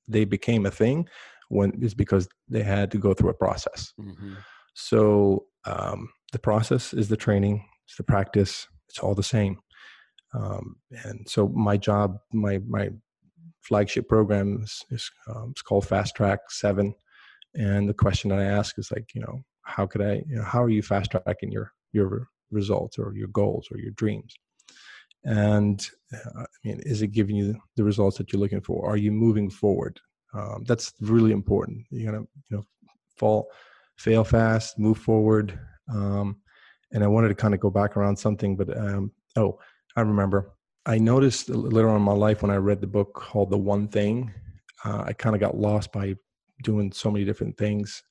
They became a thing when it's because they had to go through a process. Mm-hmm. So um, the process is the training. It's the practice. It's all the same. Um, and so my job, my my flagship program is, is um, it's called Fast Track Seven, and the question that I ask is like, you know, how could I, you know, how are you fast tracking your your results or your goals or your dreams? And uh, I mean, is it giving you the results that you're looking for? Are you moving forward? Um, that's really important. You're gonna, you know, fall, fail fast, move forward. Um, and I wanted to kind of go back around something, but um, oh, I remember I noticed later on in my life when I read the book called The One Thing, uh, I kind of got lost by doing so many different things.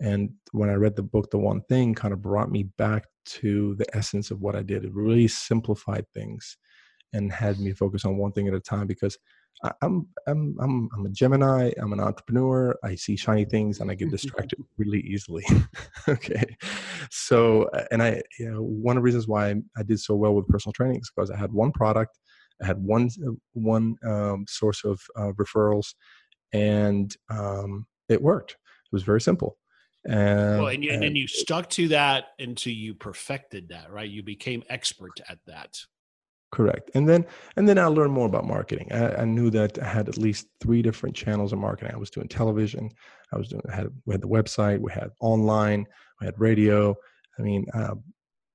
And when I read the book, The One Thing kind of brought me back to the essence of what I did. It really simplified things and had me focus on one thing at a time because I'm I'm I'm I'm a Gemini. I'm an entrepreneur. I see shiny things and I get distracted really easily. okay, so and I you know one of the reasons why I did so well with personal training is because I had one product, I had one one um, source of uh, referrals, and um, it worked. It was very simple. And, well, and, you, and, and you stuck to that until you perfected that, right? You became expert at that. Correct. And then and then I learned more about marketing. I, I, knew that I had at least three different channels of marketing. I was doing television. I was doing. I had we had the website. We had online. We had radio. I mean, uh,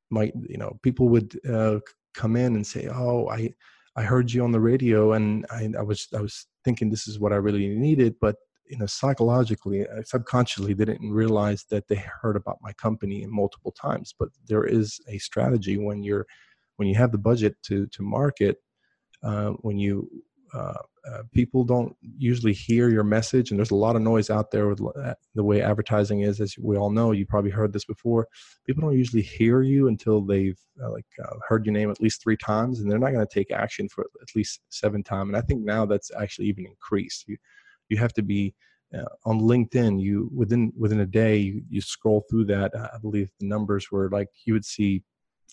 my you know people would uh, come in and say, "Oh, I I heard you on the radio, and I, I was I was thinking this is what I really needed, but you know psychologically uh, subconsciously they didn't realize that they heard about my company multiple times but there is a strategy when you're when you have the budget to to market uh, when you uh, uh, people don't usually hear your message and there's a lot of noise out there with uh, the way advertising is as we all know you probably heard this before people don't usually hear you until they've uh, like uh, heard your name at least three times and they're not going to take action for at least seven times and i think now that's actually even increased. You you have to be uh, on linkedin you within within a day you, you scroll through that i believe the numbers were like you would see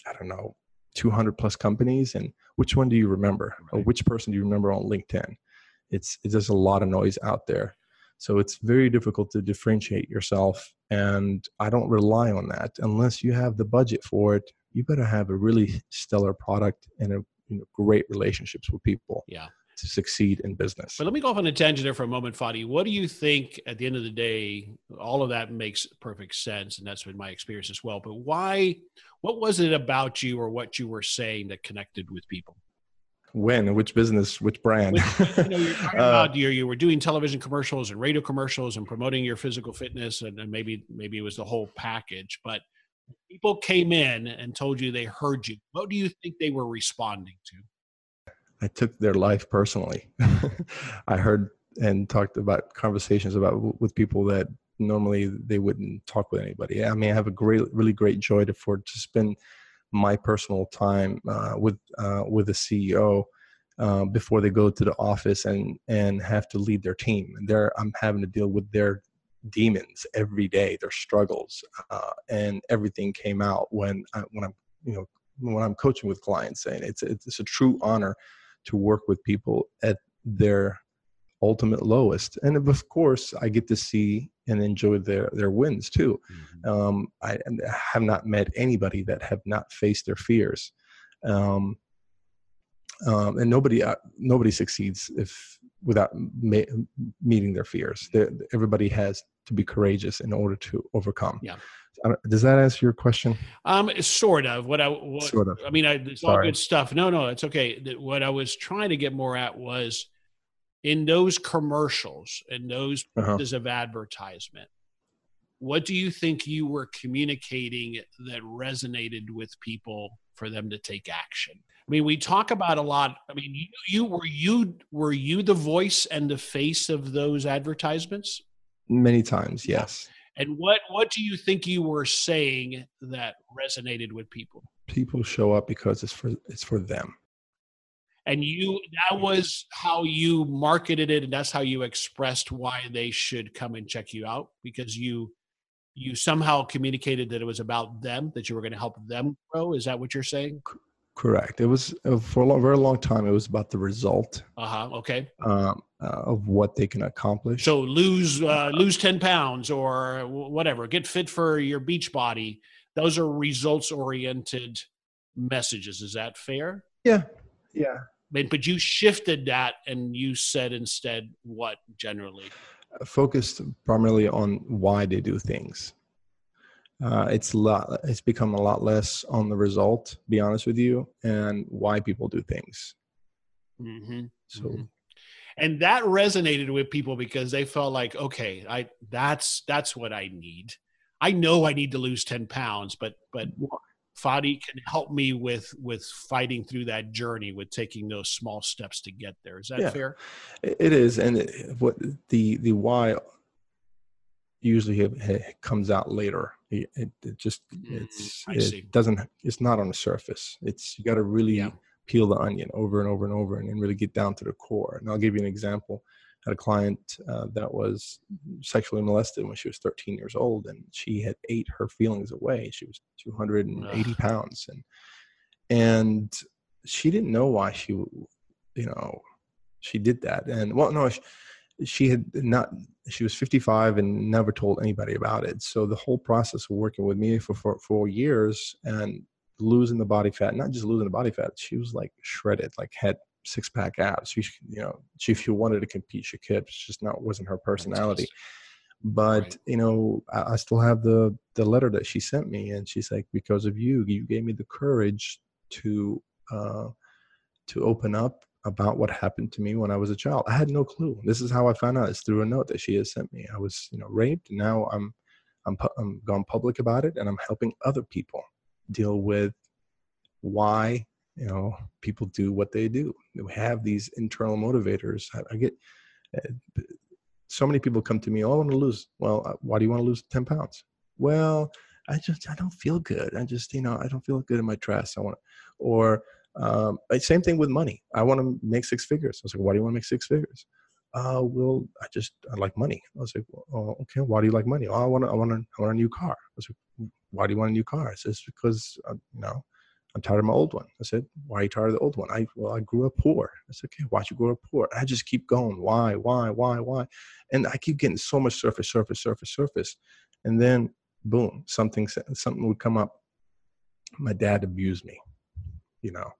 i don't know 200 plus companies and which one do you remember? Right. or which person do you remember on linkedin? It's it's just a lot of noise out there. So it's very difficult to differentiate yourself and i don't rely on that. Unless you have the budget for it you better have a really stellar product and a you know, great relationships with people. Yeah to succeed in business. But let me go off on a tangent there for a moment, Fadi. What do you think at the end of the day, all of that makes perfect sense, and that's been my experience as well. But why what was it about you or what you were saying that connected with people? When, which business, which brand? Which, you know, you're talking uh, about you, you were doing television commercials and radio commercials and promoting your physical fitness, and, and maybe maybe it was the whole package. But people came in and told you they heard you. What do you think they were responding to? I took their life personally. I heard and talked about conversations about with people that normally they wouldn't talk with anybody. I mean, I have a great, really great joy to for to spend my personal time uh, with uh, with the CEO uh, before they go to the office and and have to lead their team. And there, I'm having to deal with their demons every day, their struggles, uh, and everything came out when I, when I'm you know when I'm coaching with clients, saying it's it's a true honor to work with people at their ultimate lowest. And of course i get to see and enjoy their their wins too. Mm-hmm. um, I, have not met anybody that have not faced their fears. Um, um, and nobody uh, nobody succeeds if without ma- meeting their fears. They're, everybody has to be courageous in order to overcome. Yeah does that answer your question? Um, sort of. What I what, sort of. I mean, I, it's Sorry. all good stuff. No, no, it's okay. What I was trying to get more at was in those commercials and those uh-huh. pieces of advertisement. What do you think you were communicating that resonated with people for them to take action? I mean, we talk about a lot. I mean, you, you were you were you the voice and the face of those advertisements? Many times, yes. And what what do you think you were saying that resonated with people? People show up because it's for it's for them. And you that was how you marketed it and that's how you expressed why they should come and check you out because you you somehow communicated that it was about them that you were going to help them grow is that what you're saying Correct. It was uh, for a long, very long time. It was about the result. Uh huh. Okay. Um, uh, of what they can accomplish. So lose uh, lose ten pounds or whatever. Get fit for your beach body. Those are results oriented messages. Is that fair? Yeah. Yeah. But, but you shifted that and you said instead what generally? Focused primarily on why they do things uh, it's a lot it's become a lot less on the result be honest with you and why people do things mm-hmm. so mm-hmm. and that resonated with people because they felt like okay i that's that's what i need i know i need to lose 10 pounds but but Fadi can help me with with fighting through that journey with taking those small steps to get there. Is that yeah, fair? It is, and it, what the the why usually it, it comes out later. It, it, it just Mm, it's I it see. doesn't it's not on the surface. It's you got to really Yeah. peel the onion over and over and over and, then really get down to the core. And I'll give you an example. I had a client uh, that was sexually molested when she was 13 years old, and she had ate her feelings away. She was 280 Ugh. pounds, and and she didn't know why she, you know, she did that. And well, no, she, she had not. She was 55 and never told anybody about it. So the whole process of working with me for for four years and losing the body fat, not just losing the body fat, she was like shredded, like had six pack abs. She, you know, she, if she wanted to compete, she could. It's just not wasn't her personality. But Right. you know, I, I still have the the letter that she sent me, and she's like, because of you, you gave me the courage to uh, to open up about what happened to me when I was a child. I had no clue. This is how I found out. It's through a note that she has sent me. I was, you know, raped. Now I'm, I'm, pu- I'm gone public about it, and I'm helping other people deal with why you know people do what they do. We have these internal motivators. I, I get uh, so many people come to me. Oh, I want to lose. Well, uh, why do you want to lose ten pounds? Well, I just I don't feel good. I just you know I don't feel good in my dress. I want or um, uh, same thing with money. I want to make six figures. I was like, why do you want to make six figures? Uh, well, I just I like money. I was like, well, oh, okay, why do you like money? Oh, I want to, I want to, I want a new car. I was like, why do you want a new car? I says because uh, you know I'm tired of my old one. I said, why are you tired of the old one? I well, I grew up poor. I said, okay, why'd you grow up poor? I just keep going. Why, why, why, why? And I keep getting so much surface, surface, surface, surface, and then boom, something something would come up. My dad abused me, you know,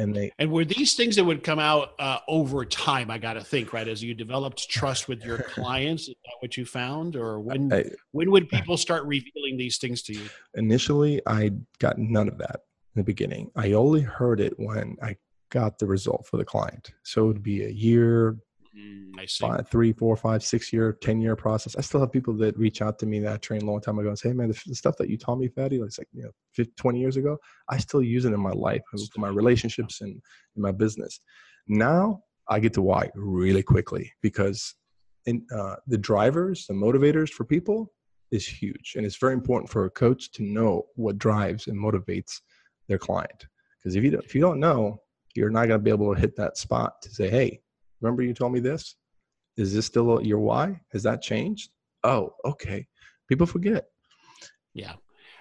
and they And were these things that would come out uh, over time? I got to think, right? As you developed trust with your clients, is that what you found, or when I, when would people start revealing these things to you? initially I got none of that in the beginning. I only heard it when I got the result for the client. So it would be a year, Mm, I see. five, three, four, five, six year, ten year process. I still have people that reach out to me that I trained a long time ago and say, "Hey, man, the, the stuff that you taught me, Fadi, like, like you know, 50, 20 years ago, I still use it in my life, for my relationships and in my business." Now I get to why really quickly because in uh, the drivers, the motivators for people is huge, and it's very important for a coach to know what drives and motivates their client. Because if you don't, if you don't know, you're not going to be able to hit that spot to say, "Hey, remember you told me this? Is this still your why? Has that changed? Oh, okay. People forget. Yeah.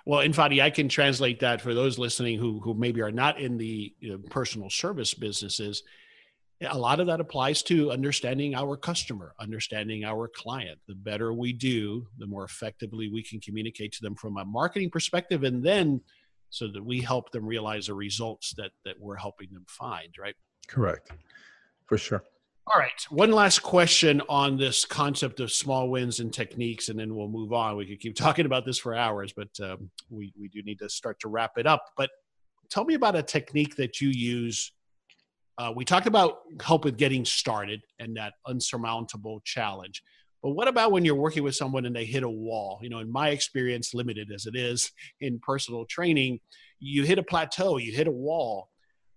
Well, in Fadi, I can translate that for those listening who who maybe are not in the you know, personal service businesses. A lot of that applies to understanding our customer, understanding our client. The better we do, the more effectively we can communicate to them from a marketing perspective, and then so that we help them realize the results that that we're helping them find. Right. Correct. For sure. All right. One last question on this concept of small wins and techniques, and then we'll move on. We could keep talking about this for hours, but um, we, we do need to start to wrap it up. But tell me about a technique that you use. Uh, we talked about help with getting started and that unsurmountable challenge. But what about when you're working with someone and they hit a wall? You know, in my experience, limited as it is in personal training, you hit a plateau, you hit a wall.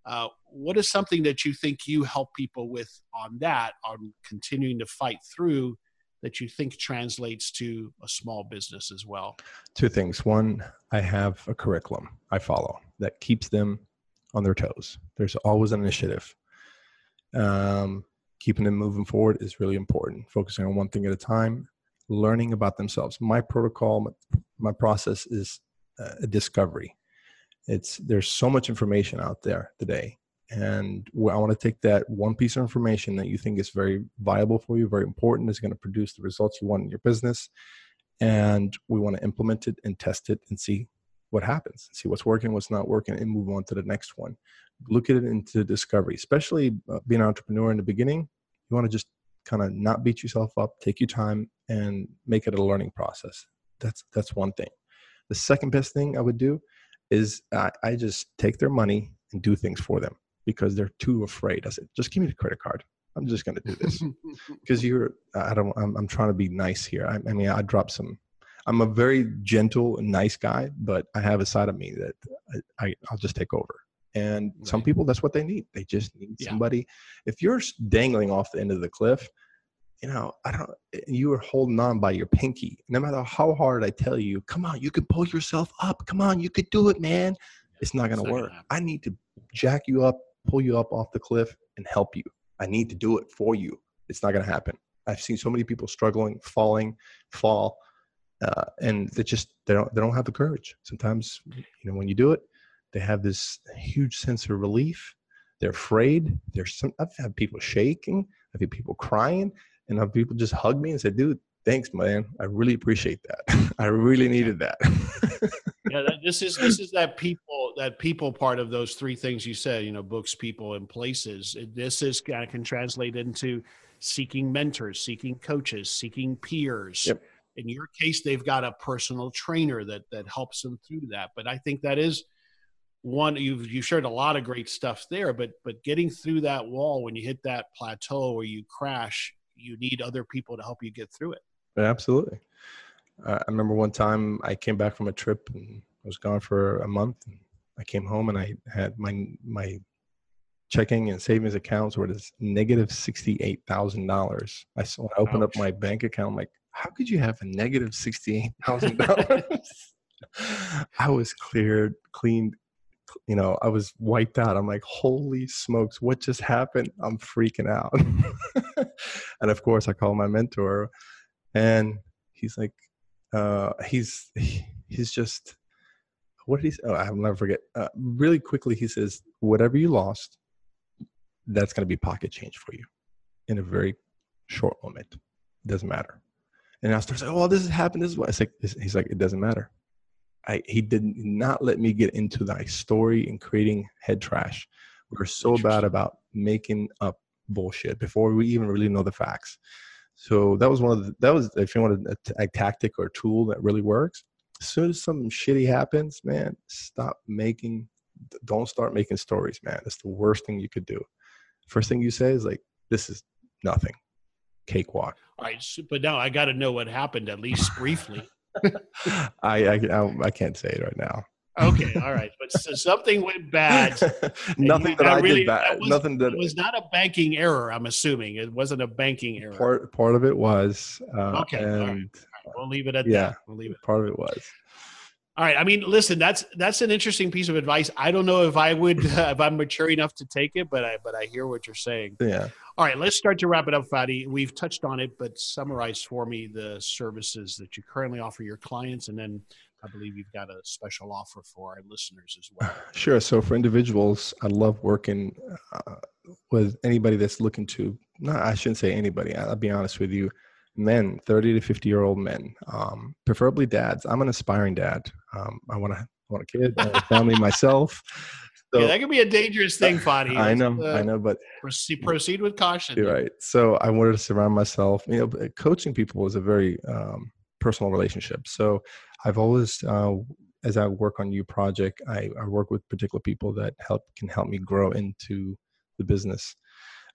Uh, what is something that you think you help people with on that, on continuing to fight through, that you think translates to a small business as well? Two things. One, I have a curriculum I follow that keeps them on their toes. There's always an initiative. Um, keeping them moving forward is really important. Focusing on one thing at a time, learning about themselves. My protocol, my, my process is uh, a discovery. It's there's so much information out there today, and I want to take that one piece of information that you think is very viable for you, very important, is going to produce the results you want in your business, and we want to implement it and test it and see what happens, see what's working, what's not working, and move on to the next one. Look at it into discovery, especially uh, being an entrepreneur in the beginning. You want to just kind of not beat yourself up, take your time, and make it a learning process. That's that's one thing. The second best thing I would do is I, I just take their money and do things for them because they're too afraid. I said, just give me the credit card. I'm just going to do this because you're. I don't. I'm, I'm trying to be nice here. I, I mean, I drop some. I'm a very gentle and nice guy, but I have a side of me that I, I I'll just take over. And some people, that's what they need. They just need Yeah. somebody. If you're dangling off the end of the cliff, you know, I don't, eh, you were holding on by your pinky. No matter how hard I tell you, come on, you can pull yourself up. Come on, you could do it, man. It's not going to work. I need to jack you up, pull you up off the cliff, and help you. I need to do it for you. It's not going to happen. I've seen so many people struggling, falling, fall, uh, and they just they don't they don't have the courage. Sometimes, you know, when you do it, they have this huge sense of relief. They're afraid. There's some. I've had people shaking. I've had people crying, and I've people just hug me and say, "Dude, thanks, man. I really appreciate that. I really needed that." yeah, this is this is that people that people part of those three things you said. You know, books, people, and places. This is kind of can translate into seeking mentors, seeking coaches, seeking peers. Yep. In your case, they've got a personal trainer that that helps them through that. But I think that is one you've you've shared a lot of great stuff there but but getting through that wall when you hit that plateau or you crash you need other people to help you get through it absolutely uh, i remember one time i came back from a trip and i was gone for a month and i came home and i had my my checking and savings accounts were this negative $68000 i when i opened Ouch. up my bank account I'm like how could you have a negative $68000 I was cleared, cleaned you know, I was wiped out. I'm like, holy smokes, what just happened? I'm freaking out. and of course, I called my mentor, and he's like, uh, he's he's just, what did he say? Oh, I'll never forget. Uh, really quickly, he says, whatever you lost, that's going to be pocket change for you in a very short moment. It doesn't matter. And I start saying, oh, this has happened. This is what I say. He's like, it doesn't matter. I, he did not let me get into my story and creating head trash. We are so bad about making up bullshit before we even really know the facts. So that was one of the, that was, if you want a, a tactic or a tool that really works, as soon as something shitty happens, man, stop making, don't start making stories, man. That's the worst thing you could do. First thing you say is like, this is nothing. Cakewalk. All right. But now I got to know what happened at least briefly. I, I I can't say it right now. Okay, all right, but so something went bad. Nothing that I really, did bad. Was, Nothing that it was not a banking error. I'm assuming it wasn't a banking error. Part part of it was. Uh, okay, and, all right. We'll leave it at yeah, that. We'll leave it. Part of it was. All right. I mean, listen, that's that's an interesting piece of advice. I don't know if I would uh, if I'm mature enough to take it, but I but I hear what you're saying. Yeah. All right, let's start to wrap it up, Fadi. We've touched on it, but summarize for me the services that you currently offer your clients, and then I believe you've got a special offer for our listeners as well. Sure. So for individuals, I love working uh, with anybody that's looking to. No, I shouldn't say anybody. I'll be honest with you men 30 to 50 year old men um, preferably dads i'm an aspiring dad um, i want to want a kid a family myself so, yeah, that could be a dangerous thing Fadi. i know uh, i know but proceed, proceed with caution you're right so i wanted to surround myself you know coaching people is a very um, personal relationship so i've always uh, as i work on new project I, I work with particular people that help can help me grow into the business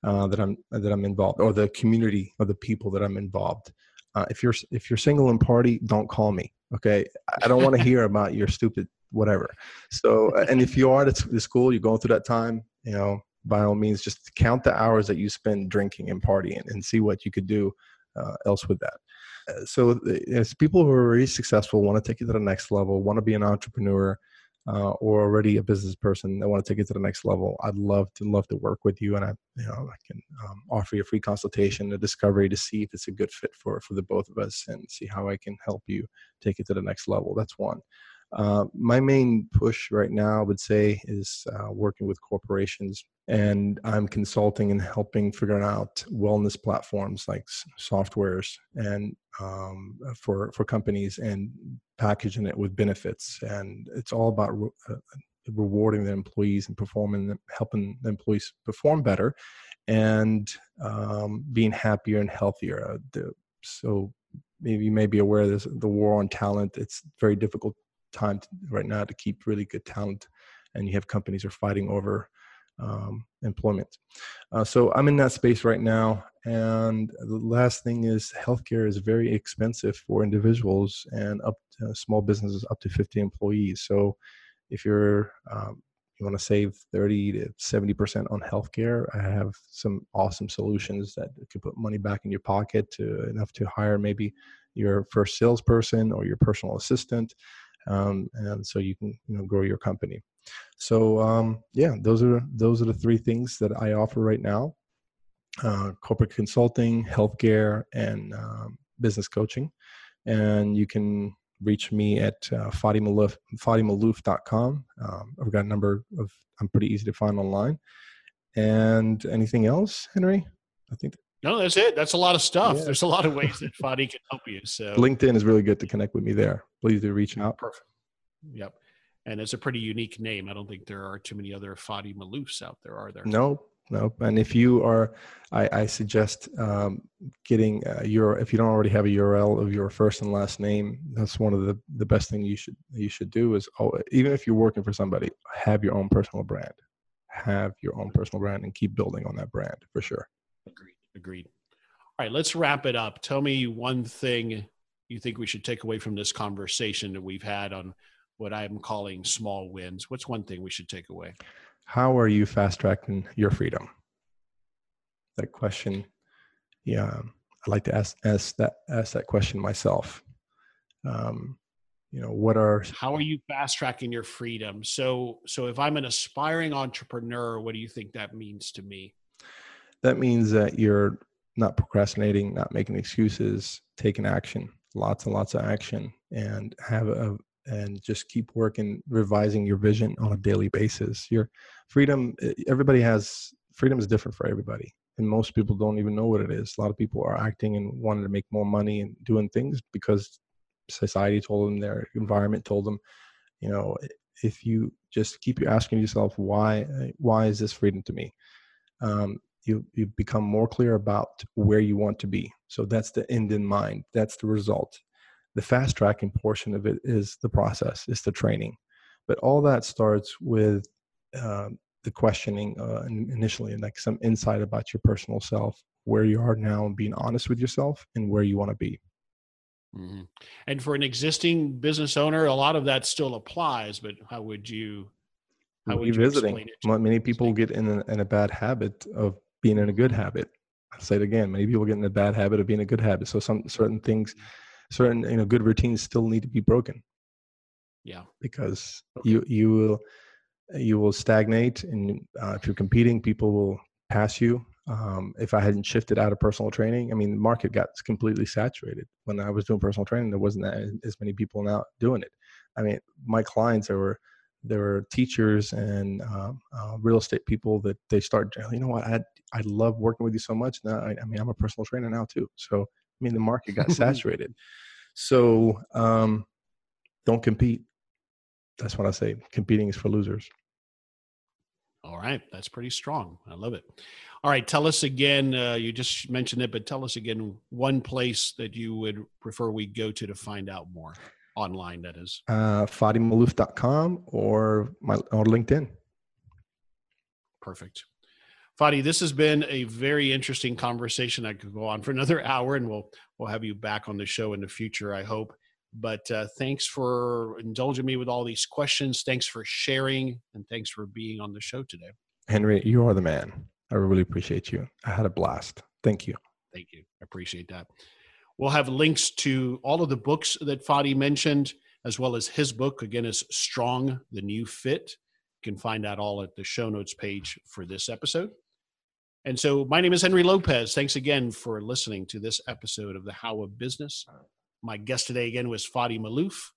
uh, that I'm that I'm involved, or the community or the people that I'm involved. Uh, if you're if you're single and party, don't call me. Okay, I don't want to hear about your stupid whatever. So, and if you are at the school, you're going through that time, you know, by all means, just count the hours that you spend drinking and partying, and see what you could do uh, else with that. So, as people who are really successful want to take it to the next level, want to be an entrepreneur, uh, or already a business person that want to take it to the next level, I'd love to love to work with you, and I, you know, I can um, offer you a free consultation, a discovery to see if it's a good fit for for the both of us, and see how I can help you take it to the next level. That's one. Uh, my main push right now, I would say, is uh, working with corporations, and I'm consulting and helping figuring out wellness platforms like softwares and um, for for companies and packaging it with benefits. And it's all about re- uh, rewarding the employees and performing, helping the employees perform better, and um, being happier and healthier. Uh, so maybe you may be aware there's the war on talent. It's very difficult time to, right now to keep really good talent, and you have companies are fighting over um, employment. Uh, so I'm in that space right now. And the last thing is healthcare is very expensive for individuals and up to small businesses up to 50 employees. So if you're um, you want to save 30 to 70% on healthcare, I have some awesome solutions that could put money back in your pocket to enough to hire maybe your first salesperson or your personal assistant. Um, and so you can you know grow your company. So um, yeah, those are those are the three things that I offer right now: uh, corporate consulting, healthcare, and um, business coaching. And you can reach me at uh, fadimalouf.com. Um, I've got a number of, I'm pretty easy to find online. And anything else, Henry? I think. No, that's it. That's a lot of stuff. Yeah. There's a lot of ways that Fadi can help you. So LinkedIn is really good to connect with me there. Please do reach out. Perfect. Yep. And it's a pretty unique name. I don't think there are too many other Fadi Maloufs out there, are there? No, no. And if you are, I, I suggest um, getting uh, your. If you don't already have a URL of your first and last name, that's one of the the best thing you should you should do is oh, even if you're working for somebody, have your own personal brand. Have your own personal brand and keep building on that brand for sure. Agreed. Agreed. All right, let's wrap it up. Tell me one thing you think we should take away from this conversation that we've had on what I'm calling small wins. What's one thing we should take away? how are you fast tracking your freedom? That question, yeah, I'd like to ask ask that ask that question myself. Um, you know, what are how are you fast tracking your freedom? So, so if I'm an aspiring entrepreneur, what do you think that means to me? That means that you're not procrastinating, not making excuses, taking action, lots and lots of action, and have a, and just keep working revising your vision on a daily basis. Your freedom everybody has freedom is different for everybody and most people don't even know what it is. A lot of people are acting and wanting to make more money and doing things because society told them their environment told them. You know if you just keep asking yourself why eh, why is this freedom to me? Um, you you become more clear about where you want to be so that's the end in mind that's the result the fast tracking portion of it is the process, it's the training. But all that starts with uh, the questioning uh, initially, and like some insight about your personal self, where you are now, and being honest with yourself, and where you want to be. Mm-hmm. And for an existing business owner, a lot of that still applies. But how would you? How would revisiting. You Many people get in a, in a bad habit of being in a good habit. I'll say it again. Many people get in a bad habit of being a good habit. So some certain things certain you know good routines still need to be broken yeah because okay. you you will you will stagnate and uh, if you're competing people will pass you um, if i hadn't shifted out of personal training i mean the market got completely saturated when i was doing personal training there wasn't as many people now doing it i mean my clients there were there were teachers and um, uh, real estate people that they start you know what i i love working with you so much now I, I mean i'm a personal trainer now too so I mean, the market got saturated. So um, don't compete. That's what I say. Competing is for losers. All right. That's pretty strong. I love it. All right. Tell us again. Uh, you just mentioned it, but tell us again one place that you would prefer we go to to find out more online, that is. Uh, FadiMalouf.com or, my, or LinkedIn. Perfect. Fadi, this has been a very interesting conversation. I could go on for another hour, and we'll we'll have you back on the show in the future. I hope. But uh, thanks for indulging me with all these questions. Thanks for sharing, and thanks for being on the show today. Henry, you are the man. I really appreciate you. I had a blast. Thank you. Thank you. I appreciate that. We'll have links to all of the books that Fadi mentioned, as well as his book. Again, is Strong: The New Fit. You can find that all at the show notes page for this episode. And so, my name is Henry Lopez. Thanks again for listening to this episode of The How of Business. My guest today again was Fadi Malouf.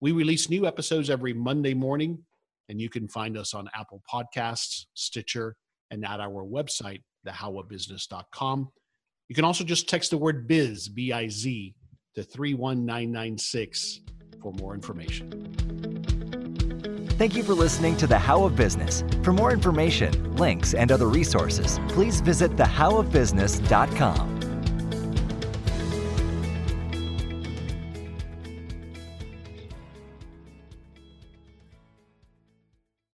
We release new episodes every Monday morning, and you can find us on Apple Podcasts, Stitcher, and at our website, thehowofbusiness.com. You can also just text the word biz, B I Z, to 31996 for more information. Thank you for listening to The How of Business. For more information, links, and other resources, please visit thehowofbusiness.com.